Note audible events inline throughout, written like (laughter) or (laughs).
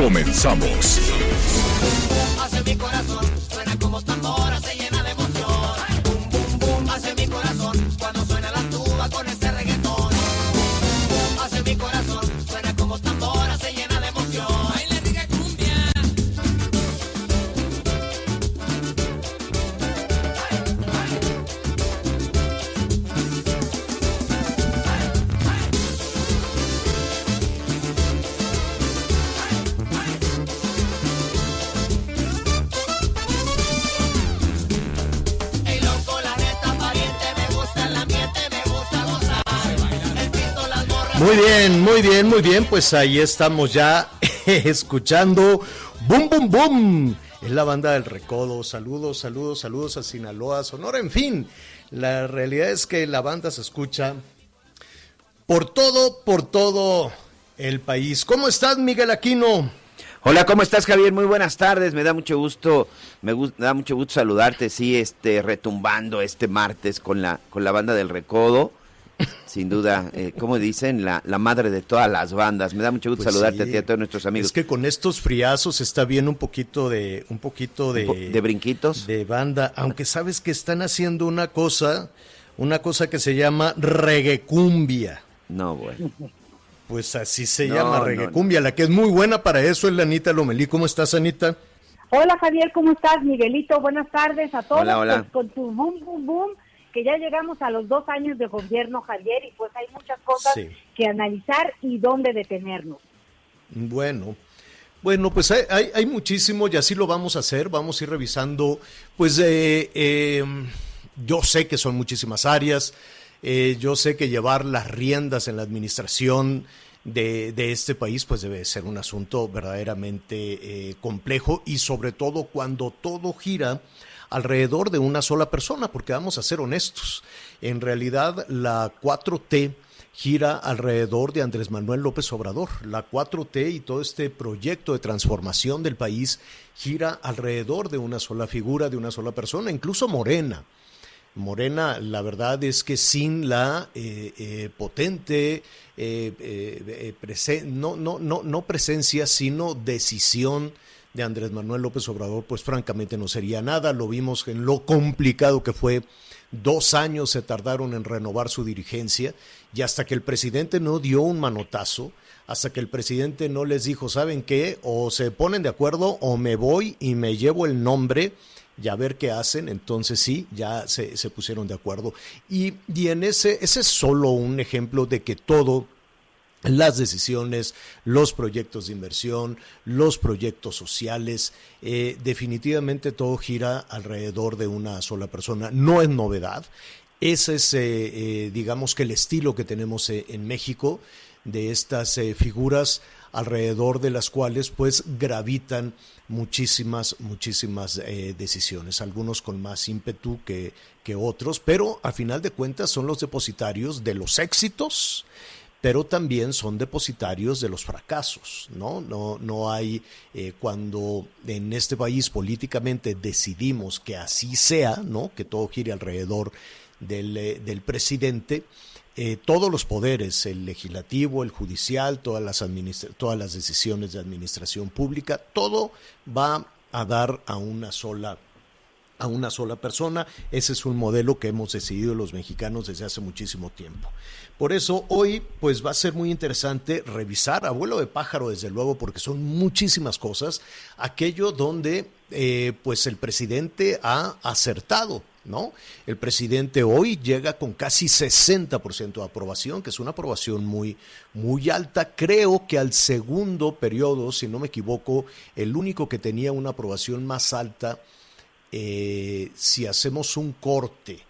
Comenzamos. Muy bien, muy bien, muy bien. Pues ahí estamos ya (laughs) escuchando Boom Boom Boom. Es la banda del Recodo. Saludos, saludos, saludos a Sinaloa, Sonora, en fin. La realidad es que la banda se escucha por todo, por todo el país. ¿Cómo estás, Miguel Aquino? Hola, ¿cómo estás, Javier? Muy buenas tardes. Me da mucho gusto, me, me da mucho gusto saludarte. Sí, este, retumbando este martes con la, con la banda del Recodo. Sin duda, eh, como dicen, la, la madre de todas las bandas. Me da mucho gusto Pues saludarte sí. a ti y a todos nuestros amigos. Es que con estos friazos está bien un poquito de un poquito de, Un po- de brinquitos. de banda, aunque sabes que están haciendo una cosa, una cosa que se llama reguecumbia. No, bueno. Pues así se No, llama no, reguecumbia, la que es muy buena para eso es la Anita Lomelí. ¿Cómo estás, Anita? Hola Javier, ¿cómo estás? Miguelito, buenas tardes a todos. Hola, hola. Pues, con tu boom, boom, boom, que ya llegamos a los dos años de gobierno, Javier, y pues hay muchas cosas Sí. que analizar y dónde detenernos. Bueno, bueno, pues hay, hay, hay muchísimo y así lo vamos a hacer. Vamos a ir revisando, pues eh, eh, yo sé que son muchísimas áreas. eh, yo sé que llevar las riendas en la administración de, de este país, pues debe ser un asunto verdaderamente eh, complejo y sobre todo cuando todo gira alrededor de una sola persona, porque vamos a ser honestos. En realidad, la 4T gira alrededor de Andrés Manuel López Obrador. La 4T y todo este proyecto de transformación del país gira alrededor de una sola figura, de una sola persona, incluso Morena. Morena, la verdad es que sin la eh, eh, potente, eh, no, no, no, no presencia, sino decisión de Andrés Manuel López Obrador, pues francamente no sería nada. Lo vimos en lo complicado que fue. Dos años se tardaron en renovar su dirigencia y hasta que el presidente no dio un manotazo, hasta que el presidente no les dijo, ¿saben qué? O se ponen de acuerdo o me voy y me llevo el nombre y a ver qué hacen, entonces sí, ya se, se pusieron de acuerdo. Y, y en ese, ese es solo un ejemplo de que todo, las decisiones, los proyectos de inversión, los proyectos sociales, eh, definitivamente todo gira alrededor de una sola persona. No es novedad. Ese es, eh, eh, digamos que el estilo que tenemos en México de estas figuras alrededor de las cuales pues gravitan muchísimas, muchísimas decisiones, algunos con más ímpetu que, que otros, pero a final de cuentas son los depositarios de los éxitos, pero también son depositarios de los fracasos, ¿no? No, no hay, eh, cuando en este país políticamente decidimos que así sea, ¿no? Que todo gire alrededor del, eh, del presidente, eh, todos los poderes, el legislativo, el judicial, todas las, todas las decisiones de administración pública, todo va a dar a una sola a una sola persona. Ese es un modelo que hemos decidido los mexicanos desde hace muchísimo tiempo. Por eso hoy pues va a ser muy interesante revisar, abuelo de pájaro desde luego, porque son muchísimas cosas, aquello donde eh, pues el presidente ha acertado. ¿No? El presidente hoy llega con casi 60% de aprobación, que es una aprobación muy, muy alta. Creo que al segundo periodo, si no me equivoco, el único que tenía una aprobación más alta, eh, si hacemos un corte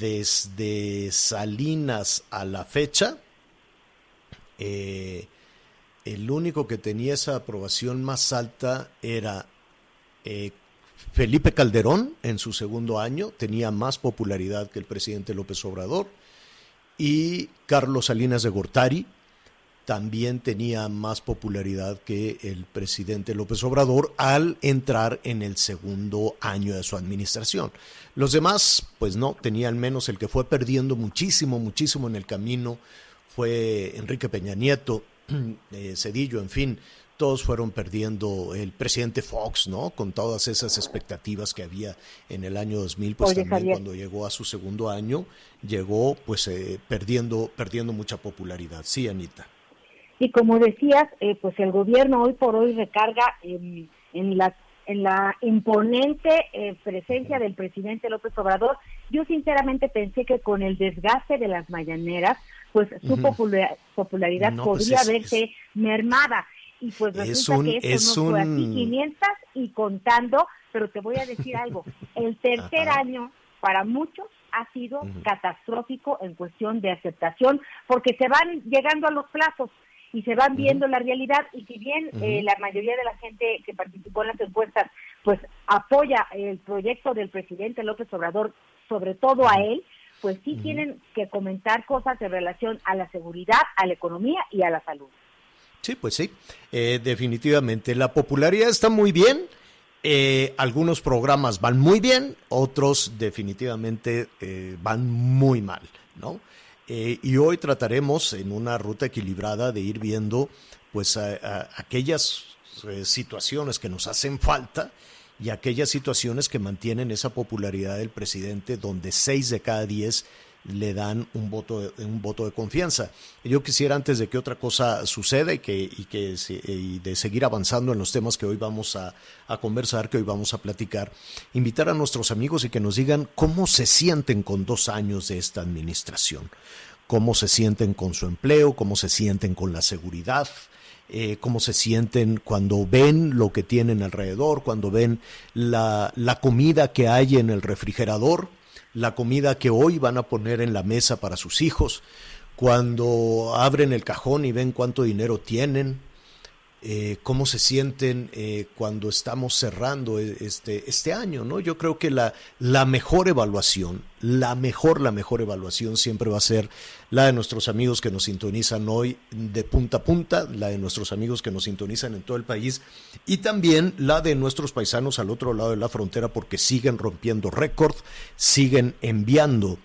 desde Salinas a la fecha, eh, el único que tenía esa aprobación más alta era eh, Felipe Calderón en su segundo año, tenía más popularidad que el presidente López Obrador, y Carlos Salinas de Gortari también tenía más popularidad que el presidente López Obrador al entrar en el segundo año de su administración. Los demás, pues no, tenían menos. El que fue perdiendo muchísimo, muchísimo en el camino fue Enrique Peña Nieto, (clears throat) eh, Cedillo, en fin, todos fueron perdiendo el presidente Fox, ¿no? Con todas esas expectativas que había en el año 2000, pues Oye, también Javier. cuando llegó a su segundo año, llegó pues eh, perdiendo, perdiendo mucha popularidad. Sí, Anita. Y como decías, eh, pues el gobierno hoy por hoy recarga en, en la en la imponente eh, presencia del presidente López Obrador. Yo sinceramente pensé que con el desgaste de las mañaneras, pues su popularidad No, pues podría es- verse mermada. Y pues Es resulta un- que esto es no fue así, un- 500 y contando, pero te voy a decir algo, el tercer Ajá. año para muchos ha sido catastrófico en cuestión de aceptación, porque se van llegando a los plazos y se van viendo la realidad y si bien eh, la mayoría de la gente que participó en las encuestas pues apoya el proyecto del presidente López Obrador, sobre todo a él, pues sí tienen que comentar cosas en relación a la seguridad, a la economía y a la salud. Sí, pues sí, eh, definitivamente. La popularidad está muy bien. eh, algunos programas van muy bien, otros definitivamente eh, van muy mal, ¿no? Eh, y hoy trataremos en una ruta equilibrada de ir viendo, pues, a- aquellas eh, situaciones que nos hacen falta y aquellas situaciones que mantienen esa popularidad del presidente, donde seis de cada diez le dan un voto de, un voto de confianza. Yo quisiera antes de que otra cosa suceda y que y que y de seguir avanzando en los temas que hoy vamos a, a conversar, que hoy vamos a platicar, invitar a nuestros amigos y que nos digan cómo se sienten con dos años de esta administración, cómo se sienten con su empleo, cómo se sienten con la seguridad, eh, cómo se sienten cuando ven lo que tienen alrededor, cuando ven la, la comida que hay en el refrigerador, la comida que hoy van a poner en la mesa para sus hijos, cuando abren el cajón y ven cuánto dinero tienen, eh, cómo se sienten eh, cuando estamos cerrando e- este, este año, ¿no? Yo creo que la, la mejor evaluación, la mejor, la mejor evaluación siempre va a ser la de nuestros amigos que nos sintonizan hoy de punta a punta, la de nuestros amigos que nos sintonizan en todo el país y también la de nuestros paisanos al otro lado de la frontera porque siguen rompiendo récord, siguen enviando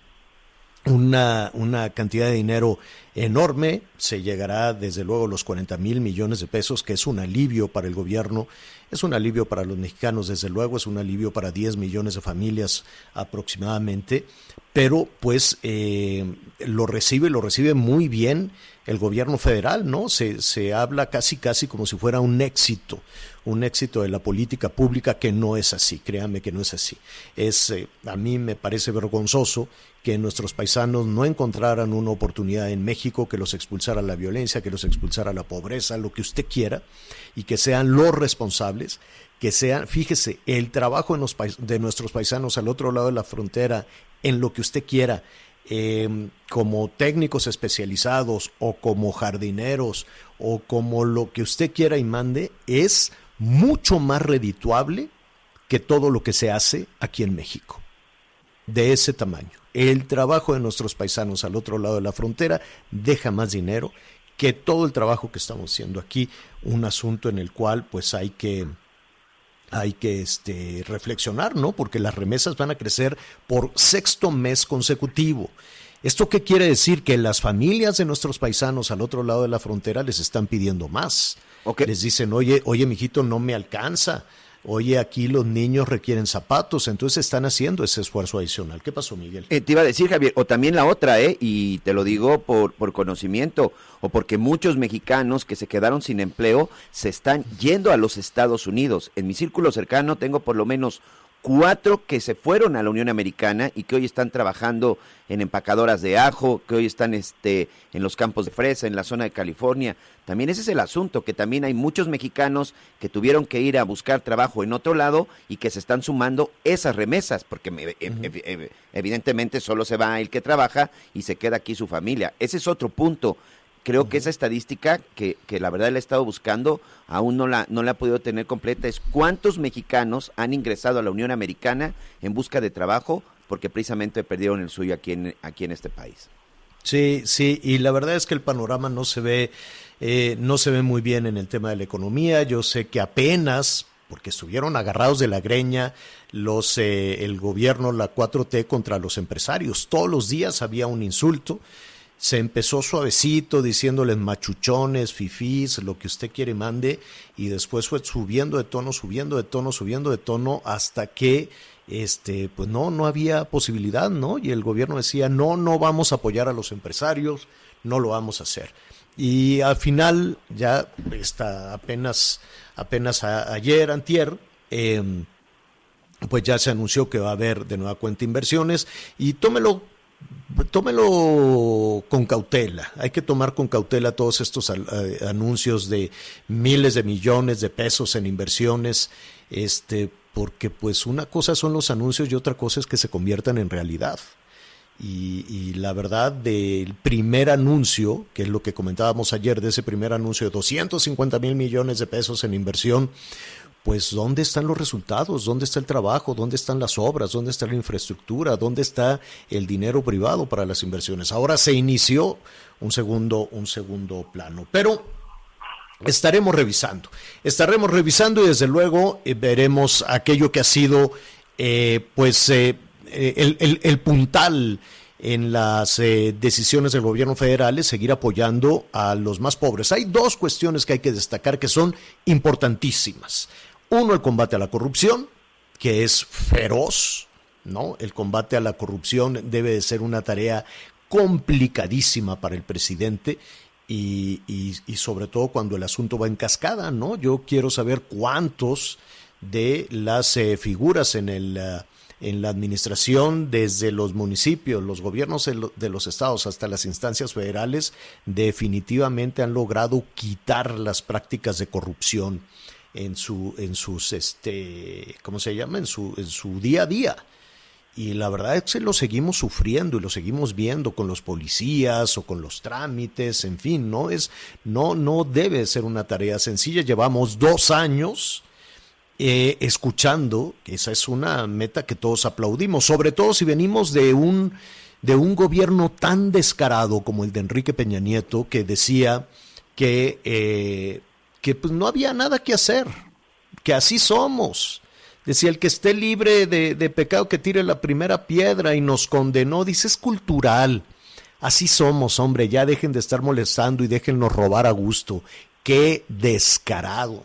una, una cantidad de dinero enorme, se llegará desde luego a los 40 mil millones de pesos, que es un alivio para el gobierno, es un alivio para los mexicanos, desde luego, es un alivio para 10 millones de familias aproximadamente, pero pues eh, lo recibe, lo recibe muy bien el gobierno federal, ¿no? Se, se habla casi, casi como si fuera un éxito, un éxito de la política pública que no es así, créanme que no es así. Es, eh, a mí me parece vergonzoso que nuestros paisanos no encontraran una oportunidad en México que los expulsara la violencia, que los expulsara la pobreza, lo que usted quiera, y que sean los responsables, que sean, fíjese, el trabajo de nuestros paisanos al otro lado de la frontera, en lo que usted quiera, eh, como técnicos especializados o como jardineros o como lo que usted quiera y mande, es mucho más redituable que todo lo que se hace aquí en México de ese tamaño. El trabajo de nuestros paisanos al otro lado de la frontera deja más dinero que todo el trabajo que estamos haciendo aquí, un asunto en el cual pues hay que hay que este, reflexionar, ¿no? Porque las remesas van a crecer por sexto mes consecutivo. ¿Esto qué quiere decir? Que las familias de nuestros paisanos al otro lado de la frontera les están pidiendo más. Ok. Les dicen, oye, oye, mijito, no me alcanza. Oye, aquí los niños requieren zapatos, entonces están haciendo ese esfuerzo adicional. ¿Qué pasó, Miguel? Eh, te iba a decir, Javier, o también la otra, ¿eh? Y te lo digo por, por conocimiento, o porque muchos mexicanos que se quedaron sin empleo se están yendo a los Estados Unidos. En mi círculo cercano tengo por lo menos cuatro que se fueron a la Unión Americana y que hoy están trabajando en empacadoras de ajo, que hoy están este, en los campos de fresa, en la zona de California. También ese es el asunto, que también hay muchos mexicanos que tuvieron que ir a buscar trabajo en otro lado y que se están sumando esas remesas, porque ev- ev- evidentemente solo se va el que trabaja y se queda aquí su familia. Ese es otro punto. Creo que esa estadística, que, que la verdad la he estado buscando, aún no la, no la he podido tener completa, es cuántos mexicanos han ingresado a la Unión Americana en busca de trabajo porque precisamente perdieron el suyo aquí en, aquí en este país. Sí, sí, y la verdad es que el panorama no se ve, eh, no se ve muy bien en el tema de la economía. Yo sé que apenas, porque estuvieron agarrados de la greña, los, eh, el gobierno, la 4T contra los empresarios. Todos los días había un insulto. Se empezó suavecito diciéndoles machuchones, fifís, lo que usted quiere mande, y después fue subiendo de tono, subiendo de tono, subiendo de tono, hasta que este, pues no, no había posibilidad, ¿no? Y el gobierno decía, no, no vamos a apoyar a los empresarios, no lo vamos a hacer. Y al final, ya está apenas, apenas a- ayer, antier, em, pues ya se anunció que va a haber de nueva cuenta inversiones y tómelo tómelo con cautela. Hay que tomar con cautela todos estos anuncios de miles de millones de pesos en inversiones, este, porque pues una cosa son los anuncios y otra cosa es que se conviertan en realidad. Y, y la verdad del primer anuncio, que es lo que comentábamos ayer, de ese primer anuncio de 250 mil millones de pesos en inversión, pues ¿dónde están los resultados? ¿Dónde está el trabajo? ¿Dónde están las obras? ¿Dónde está la infraestructura? ¿Dónde está el dinero privado para las inversiones? Ahora se inició un segundo, un segundo plano. Pero estaremos revisando. Estaremos revisando y desde luego eh, veremos aquello que ha sido eh, pues eh, eh, el, el- puntal en las eh, decisiones del gobierno federal es seguir apoyando a los más pobres. Hay dos cuestiones que hay que destacar que son importantísimas. Uno, el combate a la corrupción, que es feroz, ¿no? El combate a la corrupción debe de ser una tarea complicadísima para el presidente y, y- sobre todo cuando el asunto va en cascada, ¿no? Yo quiero saber cuántos de las eh, figuras en el ah, en la administración desde los municipios, los gobiernos de los estados hasta las instancias federales definitivamente han logrado quitar las prácticas de corrupción en su en sus este ¿cómo se llama? en su en su día a día. Y la verdad es que lo seguimos sufriendo y lo seguimos viendo con los policías o con los trámites, en fin, no es, no, no debe ser una tarea sencilla. Llevamos dos años eh, escuchando, que esa es una meta que todos aplaudimos, sobre todo si venimos de un, de un gobierno tan descarado como el de Enrique Peña Nieto, que decía que, eh, que pues no había nada que hacer, que así somos. Decía, el que esté libre de, de pecado que tire la primera piedra y nos condenó, dice, es cultural. Así somos, hombre, ya dejen de estar molestando y déjennos robar a gusto. Qué descarado.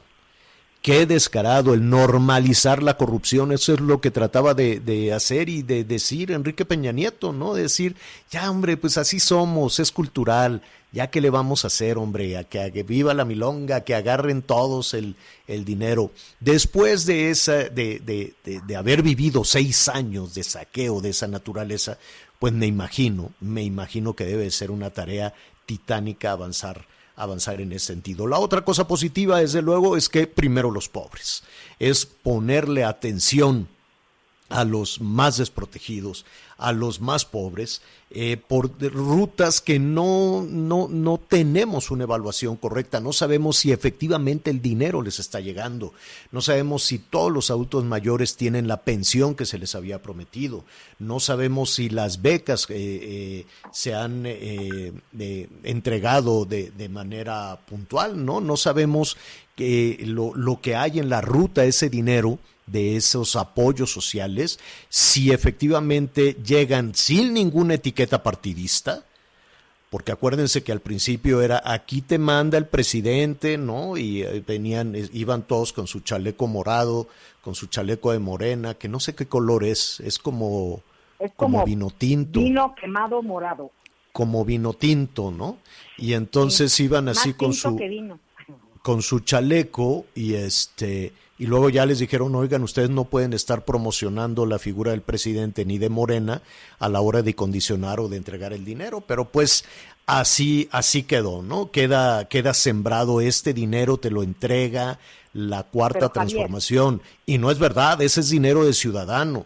Qué descarado el normalizar la corrupción, eso es lo que trataba de, de hacer y de decir Enrique Peña Nieto, ¿no? Decir, ya hombre, pues así somos, es cultural, ya que le vamos a hacer, hombre, a que, a que viva la milonga, que agarren todos el, el dinero. Después de esa, de, de, de, de haber vivido seis años de saqueo de esa naturaleza, pues me imagino, me imagino que debe ser una tarea titánica avanzar avanzar en ese sentido. La otra cosa positiva, desde luego, es que primero los pobres, es ponerle atención a los más desprotegidos, a los más pobres, eh, por rutas que no, no, no tenemos una evaluación correcta, no sabemos si efectivamente el dinero les está llegando, no sabemos si todos los adultos mayores tienen la pensión que se les había prometido, no sabemos si las becas eh, eh, se han eh, entregado de, de manera puntual, ¿no? No sabemos que lo, lo que hay en la ruta, ese dinero, de esos apoyos sociales, si efectivamente llegan sin ninguna etiqueta partidista porque acuérdense que al principio era aquí te manda el presidente, ¿no? Y eh, venían, eh, iban todos con su chaleco morado, con su chaleco de morena, que no sé qué color es, es como, Es como como vino tinto, Vino quemado morado. como vino tinto, ¿no? Y entonces iban así con su que vino. con su chaleco y este y luego ya les dijeron, "Oigan, ustedes no pueden estar promocionando la figura del presidente ni de Morena a la hora de condicionar o de entregar el dinero", pero pues así así quedó, ¿no? Queda queda sembrado este dinero te lo entrega la cuarta transformación y no es verdad, ese es dinero de ciudadano.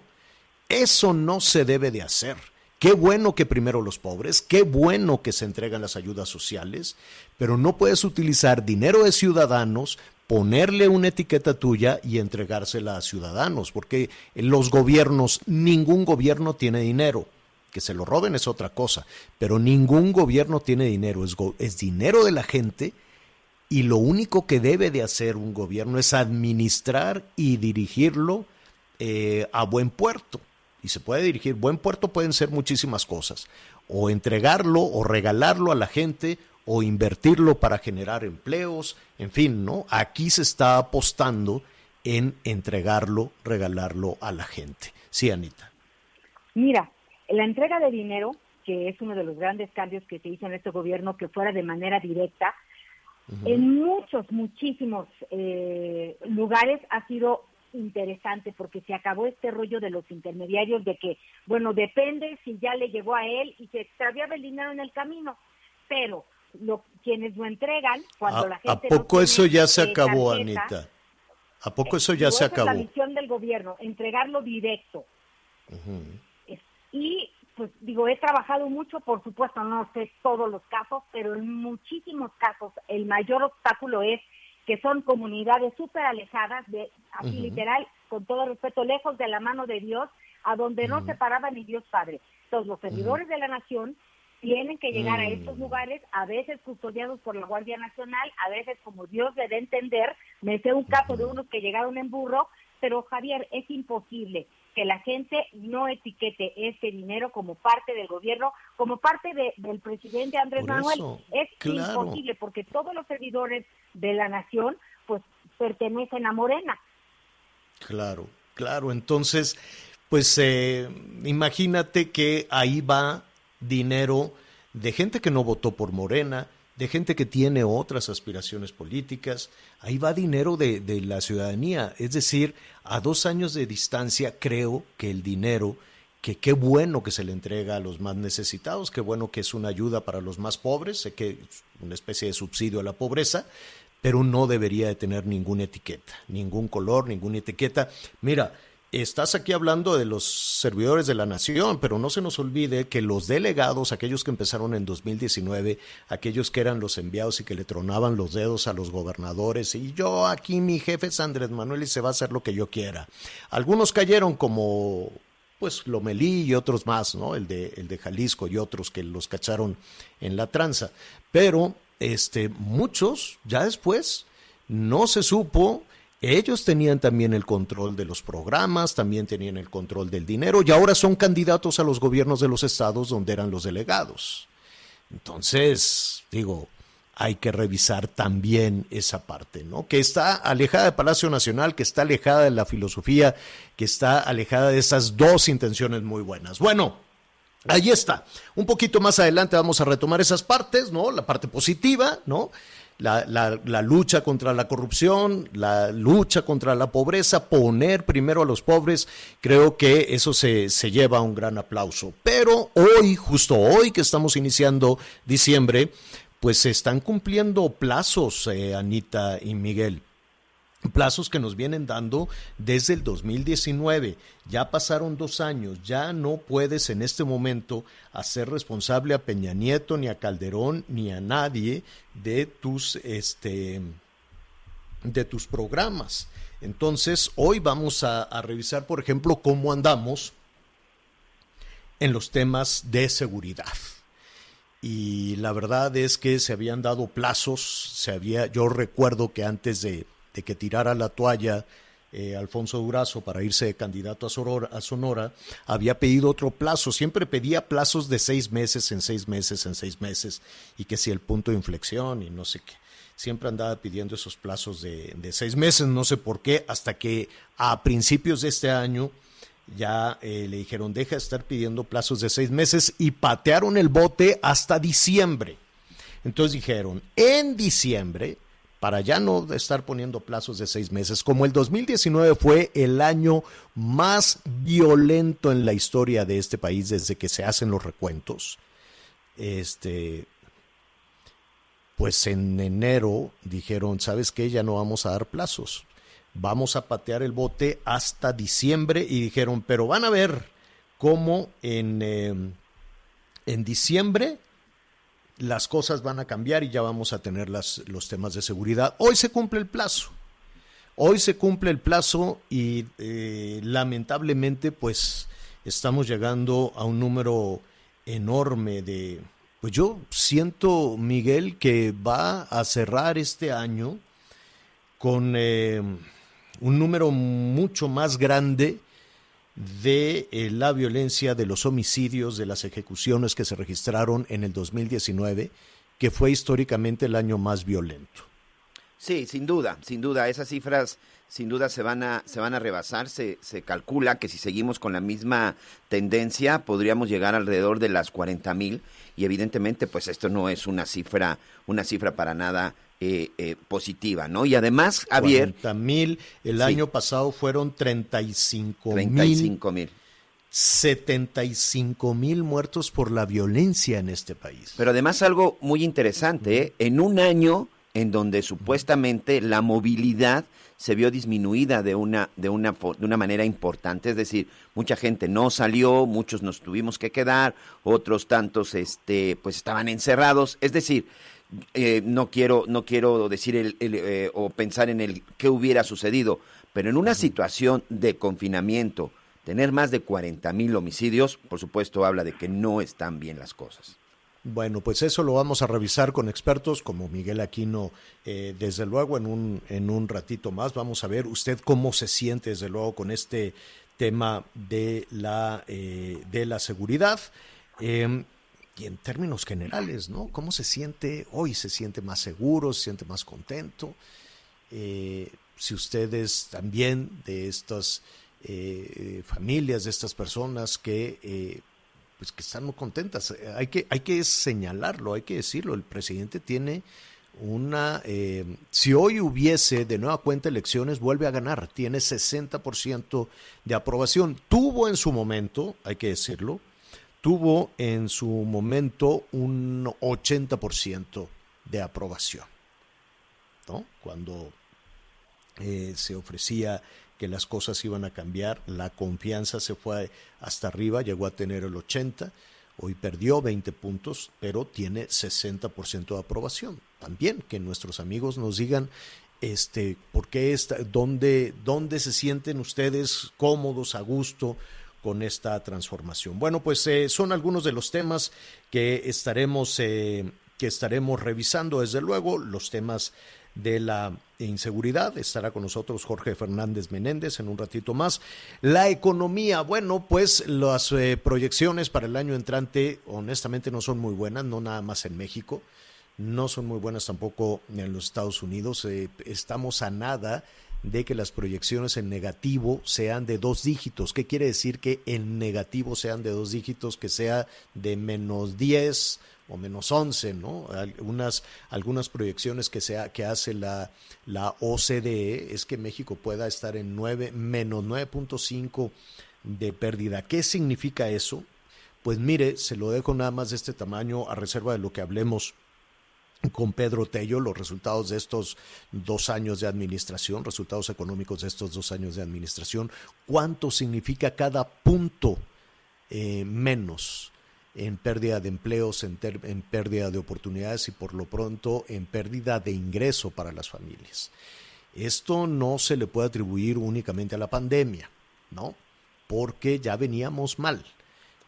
Eso no se debe de hacer. Qué bueno que primero los pobres, qué bueno que se entregan las ayudas sociales, pero no puedes utilizar dinero de ciudadanos, ponerle una etiqueta tuya y entregársela a ciudadanos, porque los gobiernos, ningún gobierno tiene dinero. Que se lo roben es otra cosa, pero ningún gobierno tiene dinero, es, es dinero de la gente y lo único que debe de hacer un gobierno es administrar y dirigirlo eh, a buen puerto. Y se puede dirigir, buen puerto pueden ser muchísimas cosas. O entregarlo o regalarlo a la gente o invertirlo para generar empleos, en fin, ¿no? Aquí se está apostando en entregarlo, regalarlo a la gente. Sí, Anita. Mira, la entrega de dinero, que es uno de los grandes cambios que se hizo en este gobierno, que fuera de manera directa, en muchos, muchísimos eh, lugares ha sido interesante porque se acabó este rollo de los intermediarios de que, bueno, depende si ya le llegó a él y se extraviaba el dinero en el camino, pero lo, quienes lo entregan, cuando ¿A, la a gente no poco eso ya se eh, acabó, tarjeta, Anita? ¿A poco eso ya se esa Es la acabó? misión del gobierno, entregarlo directo. Y, pues digo, he trabajado mucho, por supuesto, no sé todos los casos, pero en muchísimos casos el mayor obstáculo es que son comunidades súper alejadas, de, así literal, con todo respeto, lejos de la mano de Dios, a donde no se paraba ni Dios Padre. Entonces, los servidores de la nación tienen que llegar a estos lugares, a veces custodiados por la Guardia Nacional, a veces como Dios le dé entender, me sé un caso de unos que llegaron en burro, pero Javier, es imposible que la gente no etiquete este dinero como parte del gobierno, como parte de- del presidente Andrés Manuel. Es claro. imposible porque todos los servidores de la nación pues pertenecen a Morena. Claro, claro. Entonces, pues eh, imagínate que ahí va dinero de gente que no votó por Morena, de gente que tiene otras aspiraciones políticas. Ahí va dinero de, de la ciudadanía. Es decir, a dos años de distancia creo que el dinero, que qué bueno que se le entrega a los más necesitados, qué bueno que es una ayuda para los más pobres, sé que es una especie de subsidio a la pobreza, pero no debería de tener ninguna etiqueta, ningún color, ninguna etiqueta. Mira, estás aquí hablando de los servidores de la nación, pero no se nos olvide que los delegados, aquellos que empezaron en 2019, aquellos que eran los enviados y que le tronaban los dedos a los gobernadores, y yo aquí mi jefe es Andrés Manuel y se va a hacer lo que yo quiera. Algunos cayeron como pues Lomelí y otros más, ¿no? El de, el de Jalisco y otros que los cacharon en la tranza. Pero este, muchos, ya después, no se supo. Ellos tenían también el control de los programas, también tenían el control del dinero y ahora son candidatos a los gobiernos de los estados donde eran los delegados. Entonces, digo, hay que revisar también esa parte, ¿no? Que está alejada del Palacio Nacional, que está alejada de la filosofía, que está alejada de esas dos intenciones muy buenas. Bueno, ahí está. Un poquito más adelante vamos a retomar esas partes, ¿no? La parte positiva, ¿no? La, la, la, lucha contra la corrupción, la lucha contra la pobreza, poner primero a los pobres, creo que eso se, se lleva un gran aplauso. Pero hoy, justo hoy que estamos iniciando diciembre, pues se están cumpliendo plazos, eh, Anita y Miguel. Plazos que nos vienen dando desde el 2019. Ya pasaron dos años. Ya no puedes en este momento hacer responsable a Peña Nieto, ni a Calderón, ni a nadie de tus, este, de tus programas. Entonces, hoy vamos a, revisar, por ejemplo, cómo andamos en los temas de seguridad y la verdad es que se habían dado plazos, se había, yo recuerdo que antes de, de, que tirara la toalla eh, Alfonso Durazo para irse de candidato a Sonora, había pedido otro plazo. Siempre pedía plazos de seis meses en seis meses en seis meses y que si el punto de inflexión y no sé qué. Siempre andaba pidiendo esos plazos de, de seis meses, no sé por qué, hasta que a principios de este año ya eh, le dijeron, deja de estar pidiendo plazos de seis meses y patearon el bote hasta diciembre. Entonces dijeron, en diciembre, para ya no estar poniendo plazos de seis meses, como el 2019 fue el año más violento en la historia de este país desde que se hacen los recuentos, este, pues en enero dijeron, ¿sabes qué? Ya no vamos a dar plazos vamos a patear el bote hasta diciembre y dijeron, pero van a ver cómo en, eh, en diciembre las cosas van a cambiar y ya vamos a tener las, los temas de seguridad. Hoy se cumple el plazo. Hoy se cumple el plazo y eh, lamentablemente pues estamos llegando a un número enorme de... Pues yo siento, Miguel, que va a cerrar este año con... Eh, un número mucho más grande de eh, la violencia, de los homicidios, de las ejecuciones que se registraron en el 2019, que fue históricamente el año más violento. Sí, sin duda, sin duda, esas cifras sin duda se van a, se van a rebasar, se, se calcula que si seguimos con la misma tendencia podríamos llegar alrededor de las 40 mil y evidentemente pues esto no es una cifra, una cifra para nada eh, eh, positiva, ¿no? Y además, Javier... 40 mil, el Sí. año pasado fueron 35 mil. 35 mil. 75 mil muertos por la violencia en este país. Pero además algo muy interesante, ¿eh? en un año en donde supuestamente la movilidad se vio disminuida de una, de, una, de una manera importante, es decir, mucha gente no salió, muchos nos tuvimos que quedar, otros tantos este, pues estaban encerrados, es decir, eh, no quiero, no quiero decir el, el, eh, o pensar en el qué hubiera sucedido, pero en una situación de confinamiento, tener más de 40 mil homicidios, por supuesto, habla de que no están bien las cosas. Bueno, pues eso lo vamos a revisar con expertos como Miguel Aquino, eh, desde luego en un, en un ratito más. Vamos a ver usted cómo se siente, desde luego, con este tema de la, eh, de la seguridad. Eh, y en términos generales, ¿no? ¿Cómo se siente hoy? ¿Se siente más seguro? ¿Se siente más contento? Eh, si ustedes también de estas familias, de estas personas que pues que están muy contentas. Eh, Hay que, hay que señalarlo, hay que decirlo. El presidente tiene una... eh, si hoy hubiese de nueva cuenta elecciones, vuelve a ganar. Tiene 60% de aprobación. Tuvo en su momento, hay que decirlo, tuvo en su momento un 80% de aprobación. ¿no? Cuando eh, se ofrecía que las cosas iban a cambiar, la confianza se fue hasta arriba, llegó a tener el 80, hoy perdió 20 puntos, pero tiene 60% de aprobación. También que nuestros amigos nos digan este, por qué está, dónde, dónde se sienten ustedes cómodos, a gusto con esta transformación. Bueno, pues eh, son algunos de los temas que estaremos, eh, que estaremos revisando, desde luego, los temas de la inseguridad. Estará con nosotros Jorge Fernández Menéndez en un ratito más. La economía, bueno, pues las eh, proyecciones para el año entrante honestamente no son muy buenas, no nada más en México, no son muy buenas tampoco en los Estados Unidos. Eh, estamos a nada de que las proyecciones en negativo sean de dos dígitos. ¿Qué quiere decir que en negativo sean de dos dígitos, que sea de menos 10 o menos 11, ¿no? Algunas, algunas proyecciones que, sea, que hace la, la OCDE es que México pueda estar en 9, menos 9.5 de pérdida. ¿Qué significa eso? Pues mire, se lo dejo nada más de este tamaño a reserva de lo que hablemos con Pedro Tello los resultados de estos dos años de administración, resultados económicos de estos dos años de administración, cuánto significa cada punto eh, menos en pérdida de empleos, en, pérdida de oportunidades y por lo pronto en pérdida de ingreso para las familias. Esto no se le puede atribuir únicamente a la pandemia, ¿no? Porque ya veníamos mal.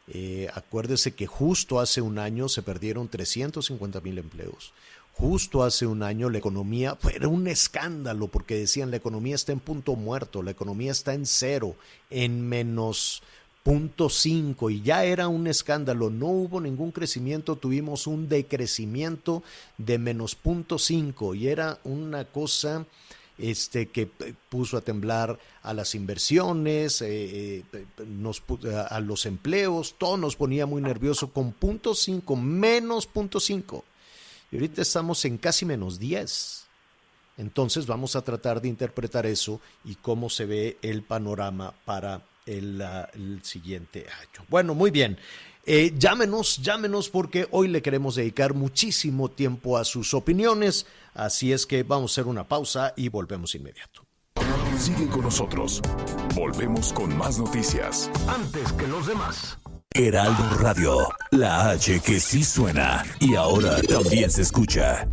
Eh, acuérdese que justo hace un año se perdieron 350 mil empleos. justo hace un año la economía era un escándalo porque decían la economía está en punto muerto, la economía está en cero, en menos punto cinco y ya era un escándalo, no hubo ningún crecimiento, tuvimos un decrecimiento de menos punto cinco y era una cosa este, que puso a temblar a las inversiones, eh, eh, nos, a los empleos, todo nos ponía muy nervioso con punto cinco, menos punto cinco. Y ahorita estamos en casi menos 10. Entonces vamos a tratar de interpretar eso y cómo se ve el panorama para el, el siguiente año. Bueno, muy bien. Eh, llámenos, llámenos porque hoy le queremos dedicar muchísimo tiempo a sus opiniones. Así es que vamos a hacer una pausa y volvemos inmediato. Sigue con nosotros. Volvemos con más noticias. Antes que los demás. Heraldo Radio, la H que sí suena y ahora también se escucha.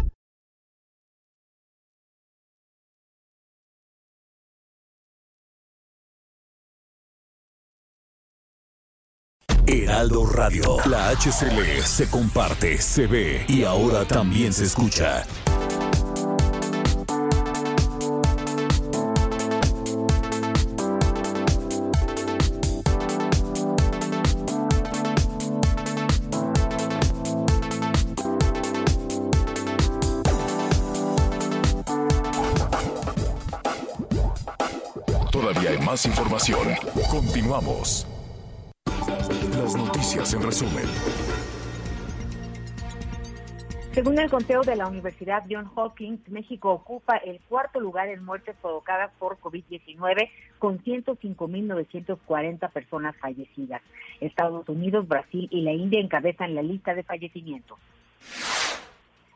Heraldo Radio, la HCL se comparte, se ve y ahora también se escucha. Todavía hay más información. Continuamos. Noticias en resumen. Según el conteo de la Universidad John Hopkins, México ocupa el cuarto lugar en muertes provocadas por COVID-19 con 105.940 personas fallecidas. Estados Unidos, Brasil y la India encabezan la lista de fallecimientos.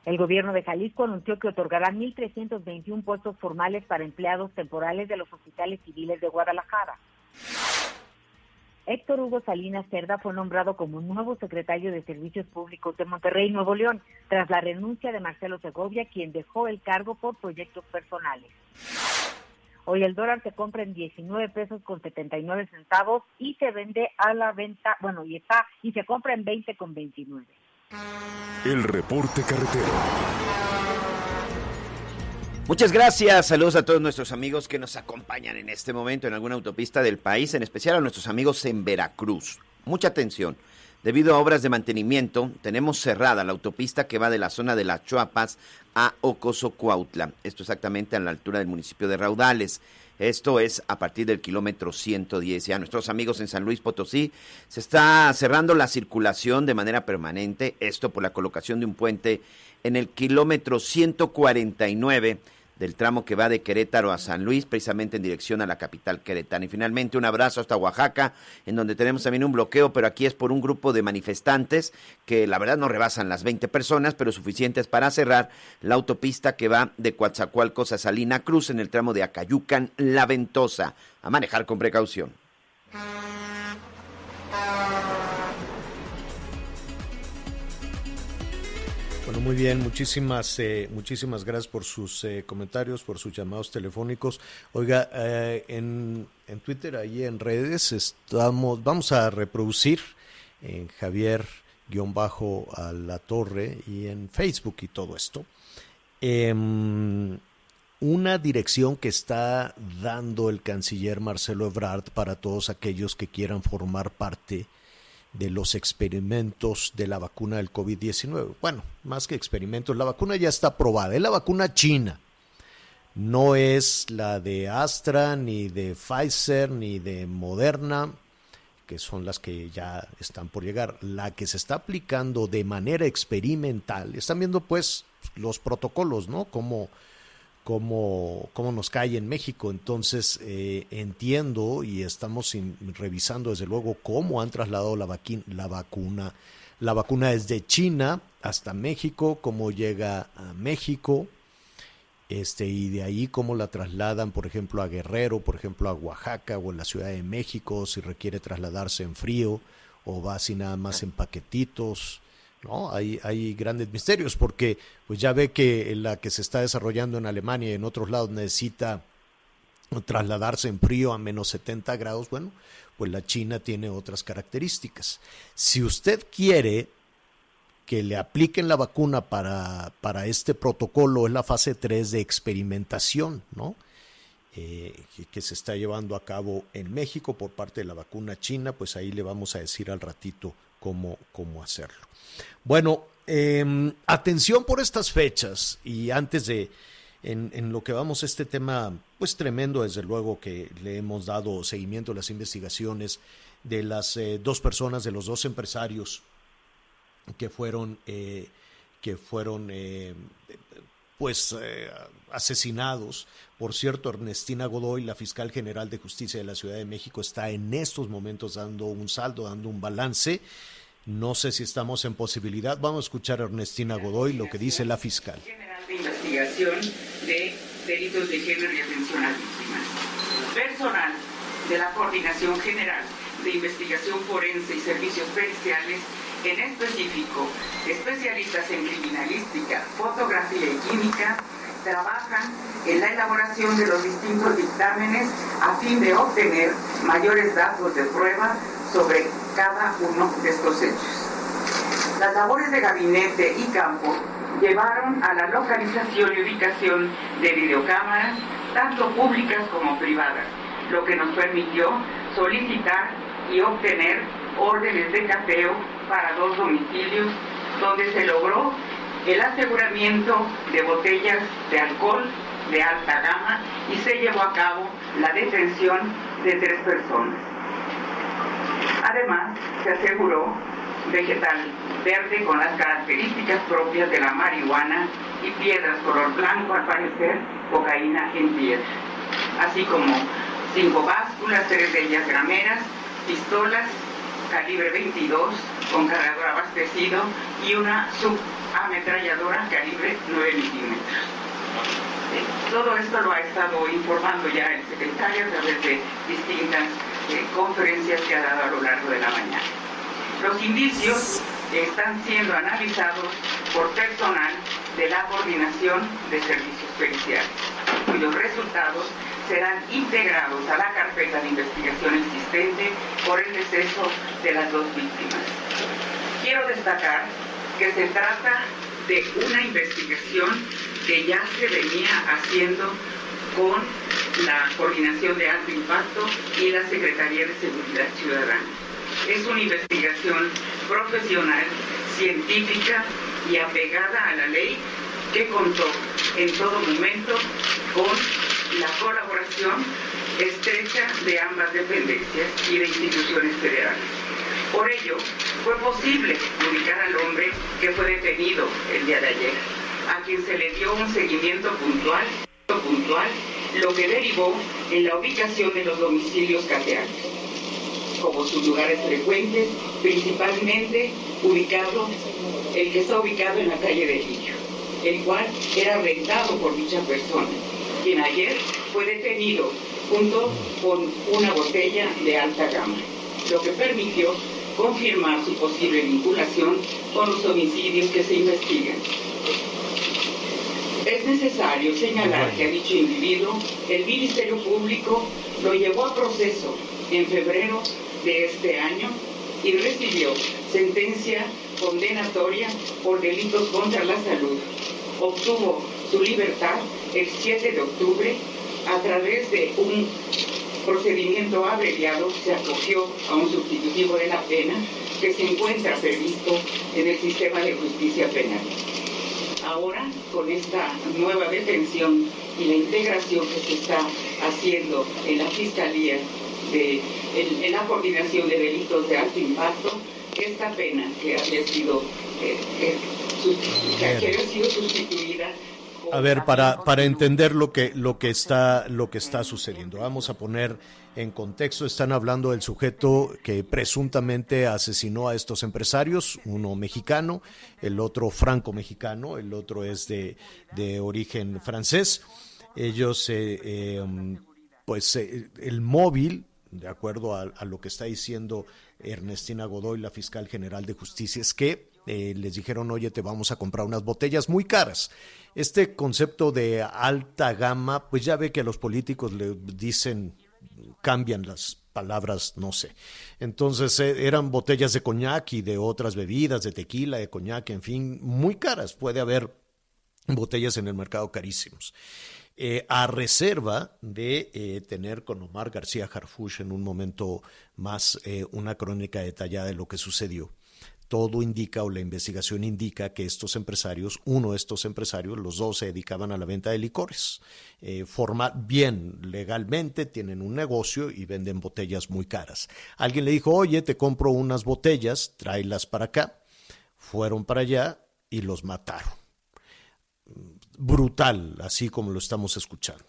El gobierno de Jalisco anunció que otorgará 1.321 puestos formales para empleados temporales de los hospitales civiles de Guadalajara. Héctor Hugo Salinas Cerda fue nombrado como nuevo secretario de Servicios Públicos de Monterrey, Nuevo León, tras la renuncia de Marcelo Segovia, quien dejó el cargo por proyectos personales. Hoy el dólar se compra en 19 pesos con 79 centavos y se vende a la venta, bueno, y está y se compra en 20 con 29. El reporte carretero. Muchas gracias, saludos a todos nuestros amigos que nos acompañan en este momento en alguna autopista del país, en especial a nuestros amigos en Veracruz. Mucha atención. Debido a obras de mantenimiento, tenemos cerrada la autopista que va de la zona de las Chuapas a Ocoso Cuautla. Esto exactamente a la altura del municipio de Raudales. Esto es a partir del kilómetro 110. Ya nuestros amigos en San Luis Potosí se está cerrando la circulación de manera permanente. Esto por la colocación de un puente en el kilómetro 149 del tramo que va de Querétaro a San Luis, precisamente en dirección a la capital queretana. Y finalmente un abrazo hasta Oaxaca, en donde tenemos también un bloqueo, pero aquí es por un grupo de manifestantes que la verdad no rebasan las 20 personas, pero suficientes para cerrar la autopista que va de Coatzacoalcos a Salina Cruz en el tramo de Acayucan, La Ventosa. A manejar con precaución. Muy bien, muchísimas, eh, muchísimas gracias por sus eh, comentarios, por sus llamados telefónicos. Oiga, eh, en, en, Twitter, ahí en redes, estamos, vamos a reproducir en Javier guion bajo a la torre y en Facebook y todo esto. Eh, una dirección que está dando el canciller Marcelo Ebrard para todos aquellos que quieran formar parte de los experimentos de la vacuna del COVID-19. Bueno, más que experimentos, la vacuna ya está aprobada, es la vacuna china. No es la de Astra, ni de Pfizer, ni de Moderna, que son las que ya están por llegar. La que se está aplicando de manera experimental, están viendo pues los protocolos, ¿no? Como cómo, cómo nos cae en México. Entonces eh, entiendo y estamos revisando desde luego cómo han trasladado la, la vacuna. La vacuna desde China hasta México, cómo llega a México, este, y de ahí cómo la trasladan, por ejemplo, a Guerrero, por ejemplo, a Oaxaca o en la Ciudad de México, si requiere trasladarse en frío o va así nada más en paquetitos. ¿No? Hay, hay grandes misterios porque pues ya ve que la que se está desarrollando en Alemania y en otros lados necesita trasladarse en frío a menos 70 grados, bueno, pues la China tiene otras características. Si usted quiere que le apliquen la vacuna para, para este protocolo es la fase 3 de experimentación, ¿no? Eh, que, se está llevando a cabo en México por parte de la vacuna china, pues ahí le vamos a decir al ratito cómo, cómo hacerlo. Bueno, em, atención por estas fechas y antes de, en, lo que vamos a este tema, pues tremendo, desde luego que le hemos dado seguimiento a las investigaciones de las eh, dos personas, de los dos empresarios que fueron, eh, que fueron pues asesinados por cierto, Ernestina Godoy, la fiscal general de justicia de la Ciudad de México, está en estos momentos dando un saldo, dando un balance. No sé si estamos en posibilidad. Vamos a escuchar a Ernestina Godoy lo que dice la fiscal. Personal de la General de Investigación Forense y Servicios en específico especialistas en criminalística, fotografía y química, trabajan en la elaboración de los distintos dictámenes a fin de obtener mayores datos de prueba sobre cada uno de estos hechos. Las labores de gabinete y campo llevaron a la localización y ubicación de videocámaras, tanto públicas como privadas, lo que nos permitió solicitar y obtener órdenes de cateo para dos domicilios, donde se logró el aseguramiento de botellas de alcohol de alta gama y se llevó a cabo la detención de tres personas. Además, se aseguró vegetal verde con las características propias de la marihuana y piedras color blanco, al parecer cocaína en piedra, así como cinco básculas, tres de ellas grameras, pistolas calibre 22 con cargador abastecido y una sub ametralladora calibre 9 milímetros. Todo esto lo ha estado informando ya el secretario a través de distintas eh, conferencias que ha dado a lo largo de la mañana. Los indicios están siendo analizados por personal de la Coordinación de Servicios Periciales, cuyos resultados serán integrados a la carpeta de investigación existente por el deceso de las dos víctimas. Quiero destacar que se trata de una investigación que ya se venía haciendo con la Coordinación de Alto Impacto y la Secretaría de Seguridad Ciudadana. Es una investigación profesional, científica y apegada a la ley que contó en todo momento con la colaboración estrecha de ambas dependencias y de instituciones federales. Por ello, fue posible ubicar al hombre que fue detenido el día de ayer, a quien se le dio un seguimiento puntual, puntual lo que derivó en la ubicación de los domicilios cateados, como sus lugares frecuentes, principalmente ubicado, el que está ubicado en la calle de Lillo, el cual era rentado por dicha persona, quien ayer fue detenido junto con una botella de alta gama, lo que permitió confirmar su posible vinculación con los homicidios que se investigan. Es necesario señalar que a dicho individuo el Ministerio Público lo llevó a proceso en febrero de este año y recibió sentencia condenatoria por delitos contra la salud. Obtuvo su libertad el 7 de octubre a través de un procedimiento abreviado se acogió a un sustitutivo de la pena que se encuentra previsto en el sistema de justicia penal. Ahora, con esta nueva detención y la integración que se está haciendo en la Fiscalía, de, en, la coordinación de delitos de alto impacto, esta pena que había sido, eh, eh, que había sido sustituida a ver, para, para entender lo que, lo, que está, lo que está sucediendo, vamos a poner en contexto, están hablando del sujeto que presuntamente asesinó a estos empresarios, uno mexicano, el otro franco-mexicano, el otro es de, de origen francés. Ellos, eh, eh, pues eh, el móvil, de acuerdo a, lo que está diciendo Ernestina Godoy, la fiscal general de justicia, es que les dijeron, oye, te vamos a comprar unas botellas muy caras este concepto de alta gama, pues ya ve que a los políticos le dicen cambian las palabras, no sé. Entonces eh, eran botellas de coñac y de otras bebidas, de tequila, de coñac, en fin, muy caras. Puede haber botellas en el mercado carísimos. Eh, a reserva de eh, tener con Omar García Harfush en un momento más eh, una crónica detallada de lo que sucedió. Todo indica o la investigación indica que estos empresarios, uno de estos empresarios, los dos se dedicaban a la venta de licores. Eh, forma bien legalmente, tienen un negocio y venden botellas muy caras. Alguien le dijo, oye, te compro unas botellas, tráelas para acá. Fueron para allá y los mataron brutal, así como lo estamos escuchando.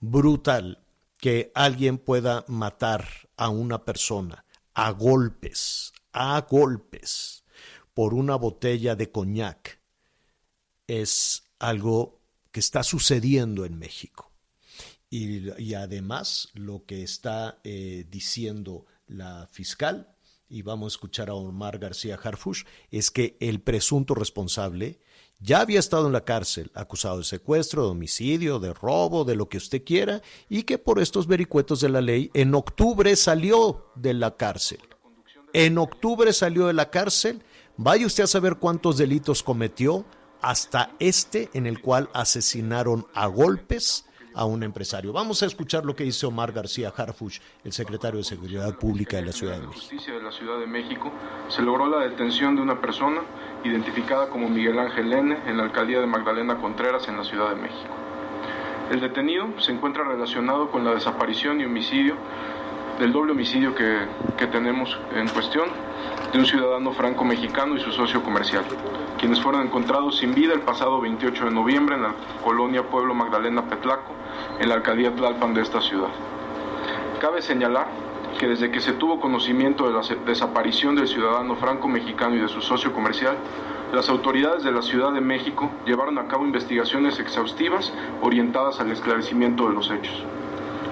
Brutal que alguien pueda matar a una persona a golpes, a golpes, por una botella de coñac. Es algo que está sucediendo en México. Y, además lo que está eh, diciendo la fiscal, y vamos a escuchar a Omar García Harfush, es que el presunto responsable ya había estado en la cárcel, acusado de secuestro, de homicidio, de robo, de lo que usted quiera, y que por estos vericuetos de la ley, en octubre salió de la cárcel. En octubre salió de la cárcel. Vaya usted a saber cuántos delitos cometió, hasta este en el cual asesinaron a golpes a un empresario. Vamos a escuchar lo que dice Omar García Harfuch, el secretario de Seguridad Pública de la Ciudad de México. Justicia de la Ciudad de México se logró la detención de una persona identificada como Miguel Ángel N. en la alcaldía de Magdalena Contreras en la Ciudad de México. El detenido se encuentra relacionado con la desaparición y homicidio del doble homicidio que, que tenemos en cuestión de un ciudadano franco-mexicano y su socio comercial, quienes fueron encontrados sin vida el pasado 28 de noviembre en la colonia Pueblo Magdalena Petlaco, en la alcaldía Tlalpan de esta ciudad. Cabe señalar que desde que se tuvo conocimiento de la desaparición del ciudadano franco-mexicano y de su socio comercial, las autoridades de la Ciudad de México llevaron a cabo investigaciones exhaustivas orientadas al esclarecimiento de los hechos.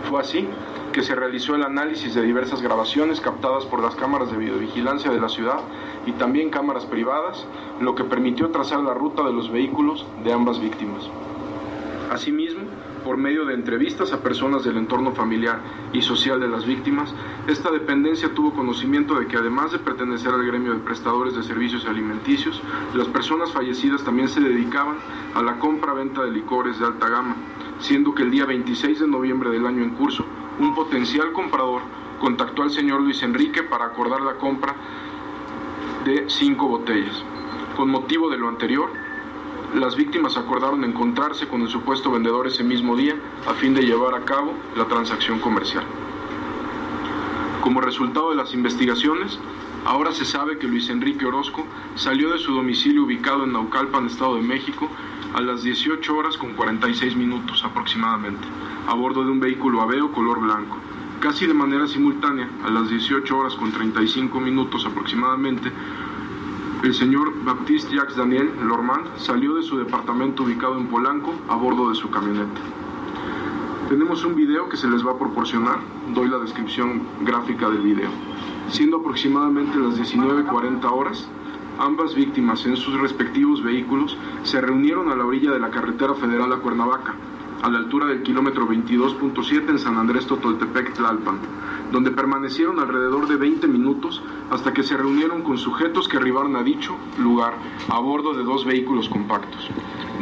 Fue así que se realizó el análisis de diversas grabaciones captadas por las cámaras de videovigilancia de la ciudad y también cámaras privadas, lo que permitió trazar la ruta de los vehículos de ambas víctimas. Asimismo, por medio de entrevistas a personas del entorno familiar y social de las víctimas, esta dependencia tuvo conocimiento de que además de pertenecer al gremio de prestadores de servicios alimenticios, las personas fallecidas también se dedicaban a la compra-venta de licores de alta gama, siendo que el día 26 de noviembre del año en curso, un potencial comprador contactó al señor Luis Enrique para acordar la compra de cinco botellas. Con motivo de lo anterior, las víctimas acordaron encontrarse con el supuesto vendedor ese mismo día a fin de llevar a cabo la transacción comercial. Como resultado de las investigaciones, ahora se sabe que Luis Enrique Orozco salió de su domicilio ubicado en Naucalpan, Estado de México, a las 18 horas con 46 minutos aproximadamente, a bordo de un vehículo Aveo color blanco. Casi de manera simultánea, a las 18 horas con 35 minutos aproximadamente, el señor Baptiste Jacques Daniel Lormand salió de su departamento ubicado en Polanco a bordo de su camioneta. Tenemos un video que se les va a proporcionar, doy la descripción gráfica del video. Siendo aproximadamente las 19.40 horas, ambas víctimas en sus respectivos vehículos se reunieron a la orilla de la carretera federal a Cuernavaca, a la altura del kilómetro 22.7 en San Andrés Totoltepec, Tlalpan, donde permanecieron alrededor de 20 minutos hasta que se reunieron con sujetos que arribaron a dicho lugar a bordo de dos vehículos compactos.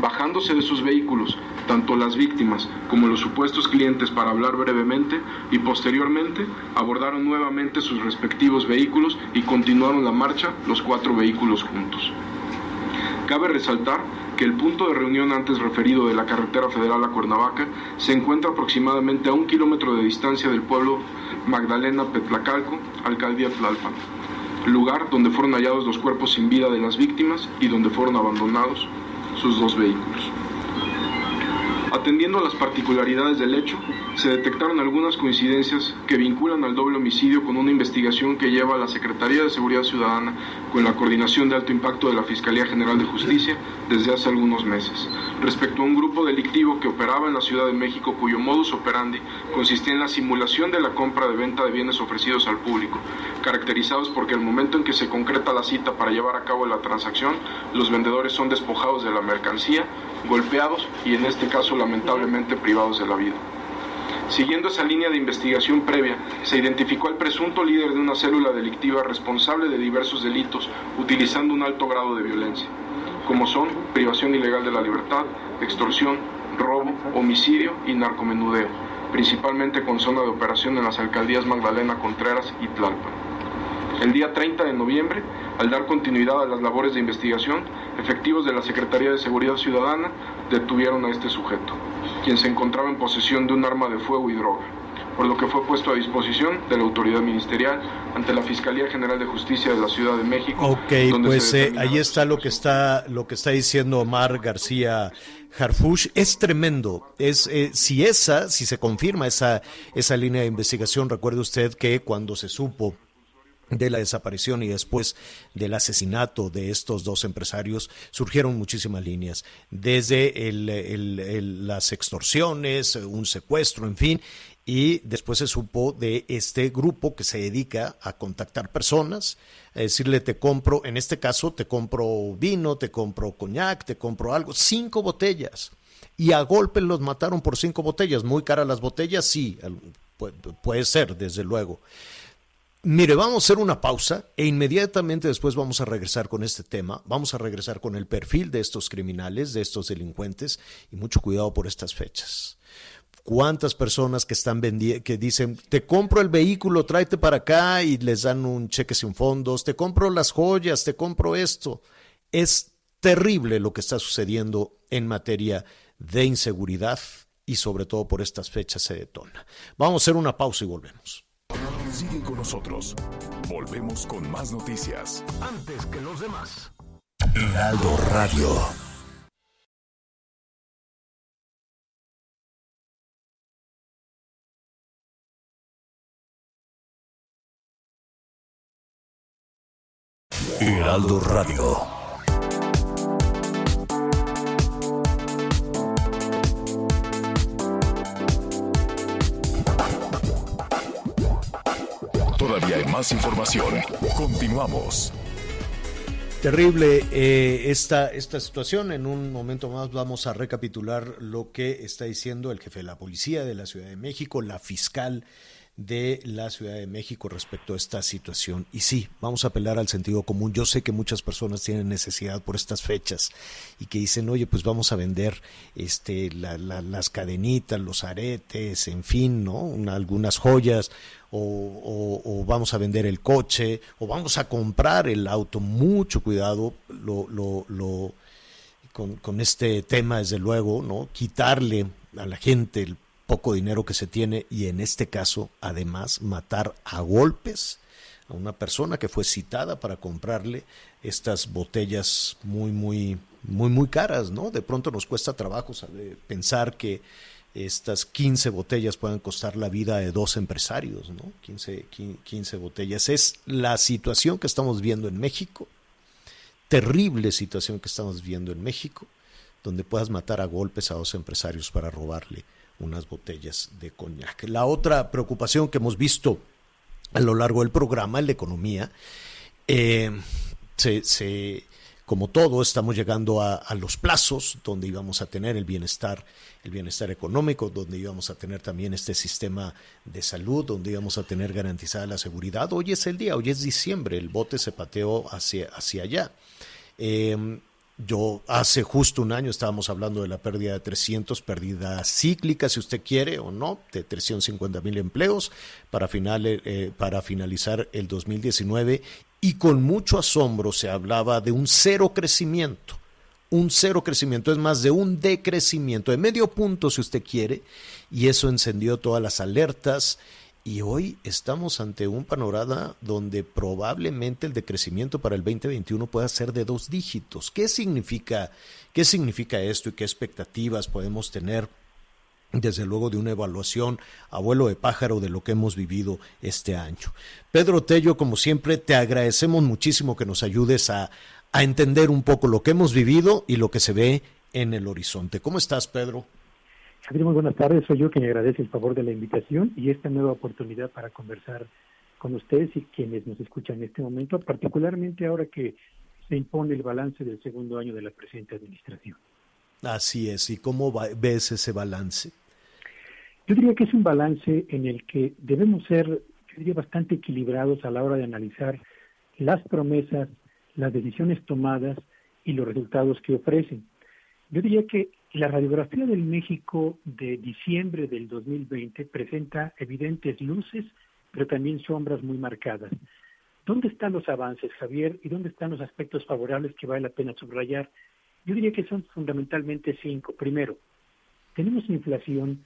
Bajándose de sus vehículos, tanto las víctimas como los supuestos clientes para hablar brevemente y posteriormente abordaron nuevamente sus respectivos vehículos y continuaron la marcha los cuatro vehículos juntos. Cabe resaltar que el punto de reunión antes referido de la carretera federal a Cuernavaca se encuentra aproximadamente a un kilómetro de distancia del pueblo Magdalena Petlacalco, alcaldía Tlalpan, lugar donde fueron hallados los cuerpos sin vida de las víctimas y donde fueron abandonados sus dos vehículos. Atendiendo a las particularidades del hecho, se detectaron algunas coincidencias que vinculan al doble homicidio con una investigación que lleva la Secretaría de Seguridad Ciudadana con la coordinación de alto impacto de la Fiscalía General de Justicia desde hace algunos meses, respecto a un grupo delictivo que operaba en la Ciudad de México cuyo modus operandi consistía en la simulación de la compra de venta de bienes ofrecidos al público, caracterizados porque el momento en que se concreta la cita para llevar a cabo la transacción, los vendedores son despojados de la mercancía, golpeados y en este caso lamentablemente privados de la vida. Siguiendo esa línea de investigación previa, se identificó al presunto líder de una célula delictiva responsable de diversos delitos utilizando un alto grado de violencia, como son privación ilegal de la libertad, extorsión, robo, homicidio y narcomenudeo, principalmente con zona de operación en las alcaldías Magdalena Contreras y Tlalpan. El día 30 de noviembre, al dar continuidad a las labores de investigación, efectivos de la Secretaría de Seguridad Ciudadana detuvieron a este sujeto, quien se encontraba en posesión de un arma de fuego y droga, por lo que fue puesto a disposición de la autoridad ministerial ante la Fiscalía General de Justicia de la Ciudad de México. Ok, pues eh, ahí está lo que está lo que está diciendo Omar García Harfush es tremendo. Es eh, si esa, si se confirma esa esa línea de investigación, recuerde usted que cuando se supo de la desaparición y después del asesinato de estos dos empresarios surgieron muchísimas líneas, desde el- las extorsiones, un secuestro, en fin, y después se supo de este grupo que se dedica a contactar personas, a decirle te compro, en este caso te compro vino, te compro coñac, te compro algo, cinco botellas. Y a golpe los mataron por cinco botellas. Muy caras las botellas, sí, puede ser, desde luego. Mire, vamos a hacer una pausa e inmediatamente después vamos a regresar con este tema. Vamos a regresar con el perfil de estos criminales, de estos delincuentes y mucho cuidado por estas fechas. ¿Cuántas personas que están vendi que dicen, te compro el vehículo, tráete para acá y les dan un cheque sin fondos, te compro las joyas, te compro esto? Es terrible lo que está sucediendo en materia de inseguridad y sobre todo por estas fechas se detona. Vamos a hacer una pausa y volvemos. Sigue con nosotros. Volvemos con más noticias. Antes que los demás. Heraldo Radio. Heraldo Radio. Todavía hay más información. Continuamos. Terrible eh, esta, esta situación. En un momento más vamos a recapitular lo que está diciendo el jefe de la policía de la Ciudad de México, la fiscal de la Ciudad de México respecto a esta situación. Y sí, vamos a apelar al sentido común. Yo sé que muchas personas tienen necesidad por estas fechas y que dicen, oye, pues vamos a vender este, la- la- las cadenitas, los aretes, en fin, ¿no? Una- algunas joyas o, o- o vamos a vender el coche, o vamos a comprar el auto. Mucho cuidado lo, lo, lo- con, con este tema, desde luego, ¿no? Quitarle a la gente el poco dinero que se tiene y en este caso, además, matar a golpes a una persona que fue citada para comprarle estas botellas muy, muy, muy, muy caras, ¿no? De pronto nos cuesta trabajo pensar que estas 15 botellas puedan costar la vida de dos empresarios, ¿no? 15, 15 botellas. Es la situación que estamos viendo en México, terrible situación que estamos viendo en México, donde puedas matar a golpes a dos empresarios para robarle unas botellas de coñac. La otra preocupación que hemos visto a lo largo del programa en la economía, eh, se, como todo, estamos llegando a, a los plazos donde íbamos a tener el bienestar, el bienestar económico, donde íbamos a tener también este sistema de salud, donde íbamos a tener garantizada la seguridad. Hoy es el día, hoy es diciembre, el bote se pateó hacia, hacia allá. Eh, yo hace justo un año estábamos hablando de la pérdida de 300, pérdida cíclica, si usted quiere o no, de 350 mil empleos para, final, eh, para finalizar el 2019 y con mucho asombro se hablaba de un cero crecimiento, un cero crecimiento, es más de un decrecimiento, de medio punto si usted quiere, y eso encendió todas las alertas y hoy estamos ante un panorama donde probablemente el decrecimiento para el 2021 pueda ser de dos dígitos. ¿Qué significa, qué significa esto y qué expectativas podemos tener? Desde luego de una evaluación abuelo de pájaro de lo que hemos vivido este año. Pedro Tello, como siempre, te agradecemos muchísimo que nos ayudes a, a entender un poco lo que hemos vivido y lo que se ve en el horizonte. ¿Cómo estás, Pedro? Javier, muy buenas tardes. Soy yo quien agradece el favor de la invitación y esta nueva oportunidad para conversar con ustedes y quienes nos escuchan en este momento, particularmente ahora que se impone el balance del segundo año de la presente administración. Así es. ¿Y cómo va- ves ese balance? Yo diría que es un balance en el que debemos ser, yo diría, bastante equilibrados a la hora de analizar las promesas, las decisiones tomadas y los resultados que ofrecen. Yo diría que la radiografía del México de diciembre del 2020 presenta evidentes luces, pero también sombras muy marcadas. ¿Dónde están los avances, Javier? ¿Y dónde están los aspectos favorables que vale la pena subrayar? Yo diría que son fundamentalmente cinco. Primero, tenemos inflación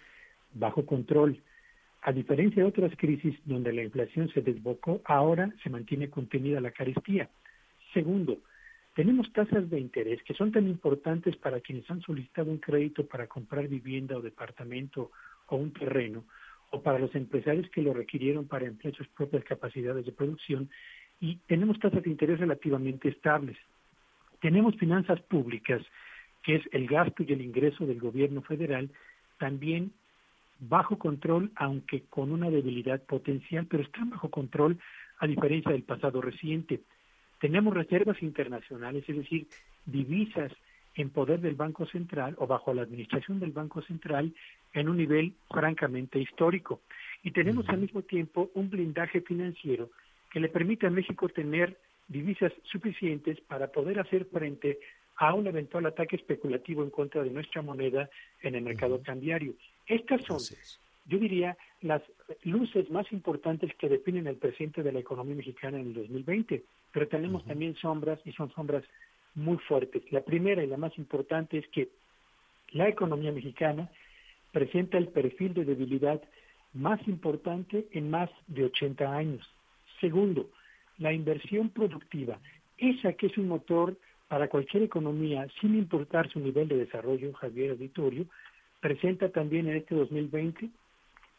bajo control. A diferencia de otras crisis donde la inflación se desbocó, ahora se mantiene contenida la carestía. Segundo, tenemos tasas de interés que son tan importantes para quienes han solicitado un crédito para comprar vivienda o departamento o un terreno, o para los empresarios que lo requirieron para emplear sus propias capacidades de producción, y tenemos tasas de interés relativamente estables. Tenemos finanzas públicas, que es el gasto y el ingreso del gobierno federal, también bajo control, aunque con una debilidad potencial, pero están bajo control a diferencia del pasado reciente. Tenemos reservas internacionales, es decir, divisas en poder del Banco Central o bajo la administración del Banco Central en un nivel francamente histórico. Y tenemos al mismo tiempo un blindaje financiero que le permite a México tener divisas suficientes para poder hacer frente a un eventual ataque especulativo en contra de nuestra moneda en el mercado cambiario. Estas son, yo diría, las luces más importantes que definen el presente de la economía mexicana en el 2020, pero tenemos también sombras y son sombras muy fuertes. La primera y la más importante es que la economía mexicana presenta el perfil de debilidad más importante en más de 80 años. Segundo, la inversión productiva, esa que es un motor para cualquier economía, sin importar su nivel de desarrollo, Javier Auditorio, presenta también en este 2020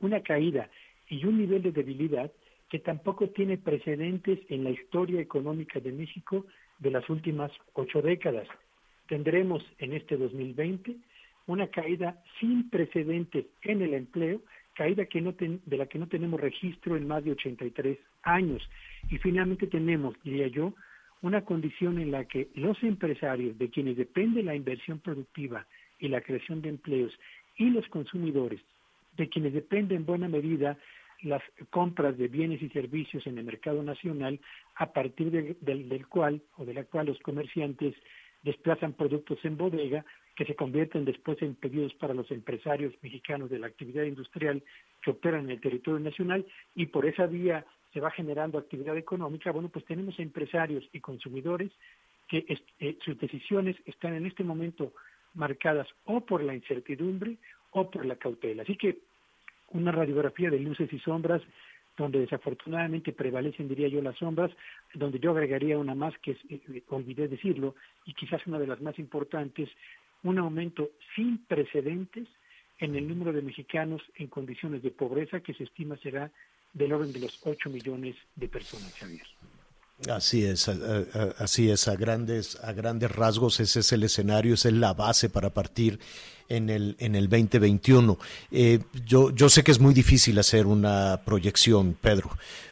una caída y un nivel de debilidad que tampoco tiene precedentes en la historia económica de México de las últimas ocho décadas. Tendremos en este 2020 una caída sin precedentes en el empleo, caída que no de la que no tenemos registro en más de 83 años. Y finalmente tenemos, diría yo, una condición en la que los empresarios, de quienes depende la inversión productiva y la creación de empleos, y los consumidores, de quienes depende en buena medida las compras de bienes y servicios en el mercado nacional, a partir del cual o de la cual los comerciantes desplazan productos en bodega que se convierten después en pedidos para los empresarios mexicanos de la actividad industrial que operan en el territorio nacional y por esa vía se va generando actividad económica, bueno, pues tenemos empresarios y consumidores que eh, sus decisiones están en este momento marcadas o por la incertidumbre o por la cautela. Así que una radiografía de luces y sombras donde desafortunadamente prevalecen, diría yo, las sombras, donde yo agregaría una más que eh, olvidé decirlo, y quizás una de las más importantes, un aumento sin precedentes en el número de mexicanos en condiciones de pobreza que se estima será del orden de los 8 millones de personas, Javier. Así es, así es, a grandes, a grandes rasgos ese es el escenario, esa es la base para partir en el, en el 2021. Eh, yo, yo sé que es muy difícil hacer una proyección, Pedro,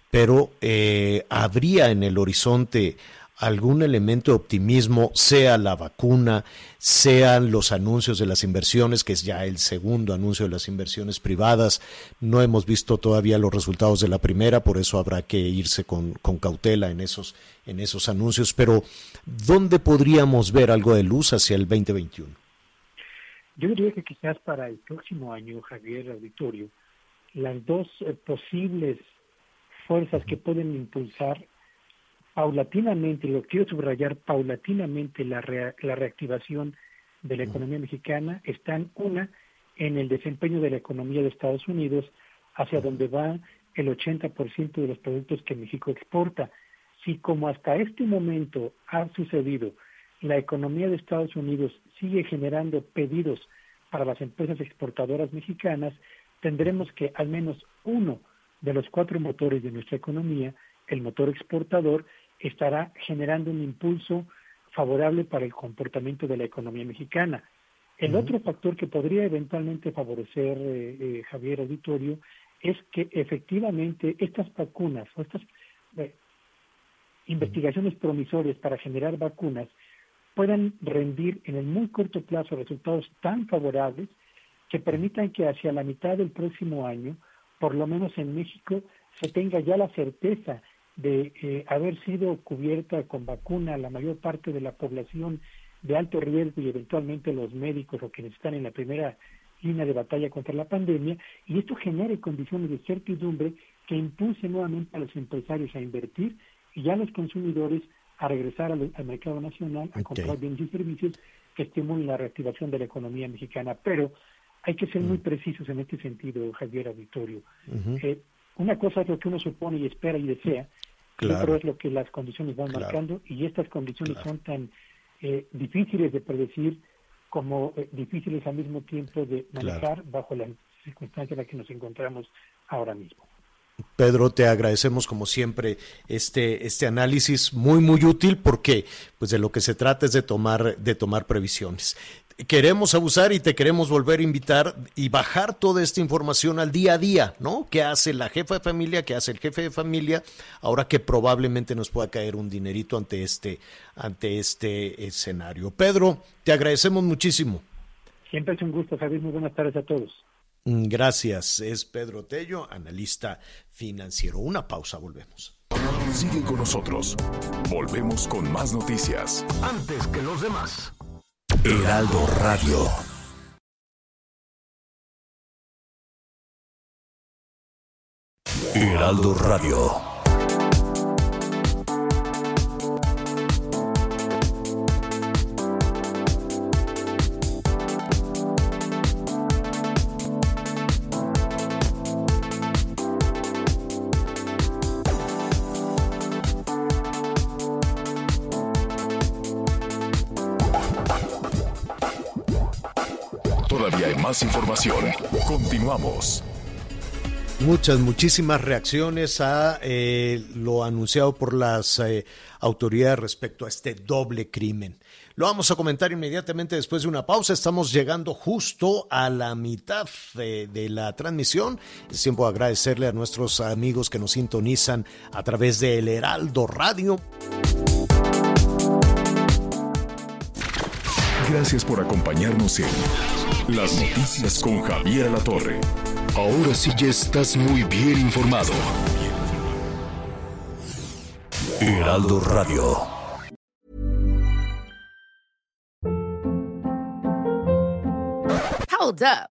pero eh, habría en el horizonte algún elemento de optimismo, sea la vacuna, sean los anuncios de las inversiones, que es ya el segundo anuncio de las inversiones privadas. No hemos visto todavía los resultados de la primera, por eso habrá que irse con, cautela en esos, anuncios. Pero, ¿dónde podríamos ver algo de luz hacia el 2021? Yo diría que quizás para el próximo año, Javier Auditorio, las dos eh, posibles fuerzas que pueden impulsar paulatinamente, lo quiero subrayar, paulatinamente la, la reactivación de la economía mexicana están, una, en el desempeño de la economía de Estados Unidos, hacia donde va el 80% de los productos que México exporta. Si como hasta este momento ha sucedido, la economía de Estados Unidos sigue generando pedidos para las empresas exportadoras mexicanas, tendremos que al menos uno de los cuatro motores de nuestra economía, el motor exportador, estará generando un impulso favorable para el comportamiento de la economía mexicana. El otro factor que podría eventualmente favorecer, eh, eh, Javier Auditorio, es que efectivamente estas vacunas o estas eh, investigaciones promisorias para generar vacunas puedan rendir en el muy corto plazo resultados tan favorables que permitan que hacia la mitad del próximo año, por lo menos en México, se tenga ya la certeza de eh, haber sido cubierta con vacuna la mayor parte de la población de alto riesgo y eventualmente los médicos o quienes están en la primera línea de batalla contra la pandemia, y esto genere condiciones de certidumbre que impulse nuevamente a los empresarios a invertir y a los consumidores a regresar al, al mercado nacional a comprar bienes y servicios que estimulen la reactivación de la economía mexicana. Pero hay que ser muy precisos en este sentido, Javier Auditorio. Eh, una cosa es lo que uno supone y espera y desea, Claro. otra es lo que las condiciones van Claro. marcando, y estas condiciones son tan eh, difíciles de predecir como eh, difíciles al mismo tiempo de manejar bajo la circunstancia en la que nos encontramos ahora mismo. Pedro, te agradecemos como siempre este, este análisis muy, muy útil porque pues de lo que se trata es de tomar, de tomar previsiones. Queremos abusar y te queremos volver a invitar y bajar toda esta información al día a día, ¿no? ¿Qué hace la jefa de familia? ¿Qué hace el jefe de familia? Ahora que probablemente nos pueda caer un dinerito ante este, ante este escenario. Pedro, te agradecemos muchísimo. Siempre es un gusto, Javier. Muy buenas tardes a todos. Mm, Gracias. Es Pedro Tello, analista financiero. Una pausa, volvemos. Sigue con nosotros. Volvemos con más noticias. Antes que los demás. Heraldo Radio. Heraldo Radio. Información. Continuamos. Muchas, muchísimas reacciones a eh, lo anunciado por las eh, autoridades respecto a este doble crimen. Lo vamos a comentar inmediatamente después de una pausa. Estamos llegando justo a la mitad de, de la transmisión. Es tiempo de agradecerle a nuestros amigos que nos sintonizan a través de El Heraldo Radio. Gracias por acompañarnos en Las Noticias con Javier La Torre. Ahora sí ya estás muy bien informado. Heraldo Radio. Hold up.